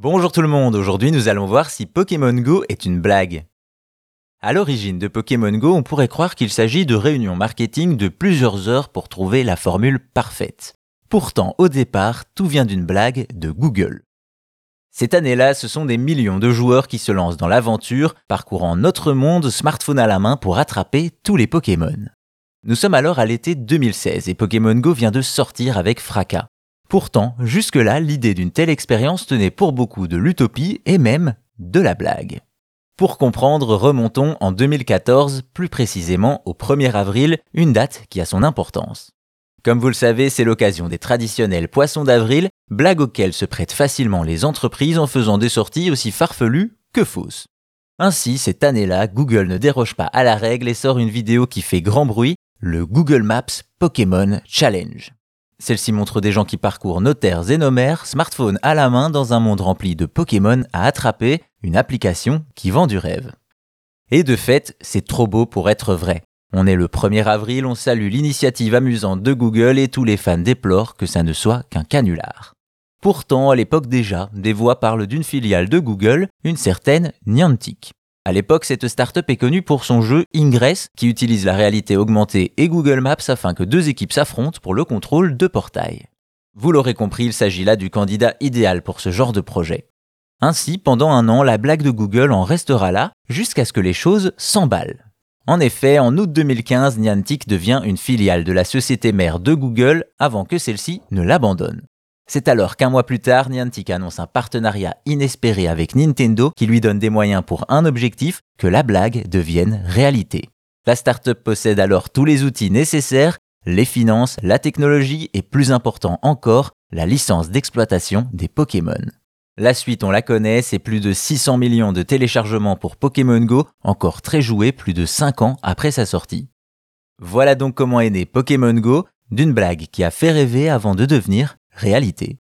Bonjour tout le monde, aujourd'hui nous allons voir si Pokémon Go est une blague. À l'origine de Pokémon Go, on pourrait croire qu'il s'agit de réunions marketing de plusieurs heures pour trouver la formule parfaite. Pourtant, au départ, tout vient d'une blague de Google. Cette année-là, ce sont des millions de joueurs qui se lancent dans l'aventure, parcourant notre monde smartphone à la main pour attraper tous les Pokémon. Nous sommes alors à l'été 2016 et Pokémon Go vient de sortir avec fracas. Pourtant, jusque-là, l'idée d'une telle expérience tenait pour beaucoup de l'utopie et même de la blague. Pour comprendre, remontons en 2014, plus précisément au 1er avril, une date qui a son importance. Comme vous le savez, c'est l'occasion des traditionnels poissons d'avril, blague auxquelles se prêtent facilement les entreprises en faisant des sorties aussi farfelues que fausses. Ainsi, cette année-là, Google ne déroge pas à la règle et sort une vidéo qui fait grand bruit, le Google Maps Pokémon Challenge. Celle-ci montre des gens qui parcourent nos terres et nos mers, smartphone à la main dans un monde rempli de Pokémon à attraper, une application qui vend du rêve. Et de fait, c'est trop beau pour être vrai. On est le 1er avril, on salue l'initiative amusante de Google et tous les fans déplorent que ça ne soit qu'un canular. Pourtant, à l'époque déjà, des voix parlent d'une filiale de Google, une certaine Niantic. À l'époque, cette startup est connue pour son jeu Ingress, qui utilise la réalité augmentée et Google Maps afin que deux équipes s'affrontent pour le contrôle de portails. Vous l'aurez compris, il s'agit là du candidat idéal pour ce genre de projet. Ainsi, pendant un an, la blague de Google en restera là, jusqu'à ce que les choses s'emballent. En effet, en août 2015, Niantic devient une filiale de la société mère de Google avant que celle-ci ne l'abandonne. C'est alors qu'un mois plus tard, Niantic annonce un partenariat inespéré avec Nintendo qui lui donne des moyens pour un objectif, que la blague devienne réalité. La startup possède alors tous les outils nécessaires, les finances, la technologie et plus important encore, la licence d'exploitation des Pokémon. La suite, on la connaît, c'est plus de 600 millions de téléchargements pour Pokémon Go, encore très joué plus de 5 ans après sa sortie. Voilà donc comment est né Pokémon Go, d'une blague qui a fait rêver avant de devenir réalité.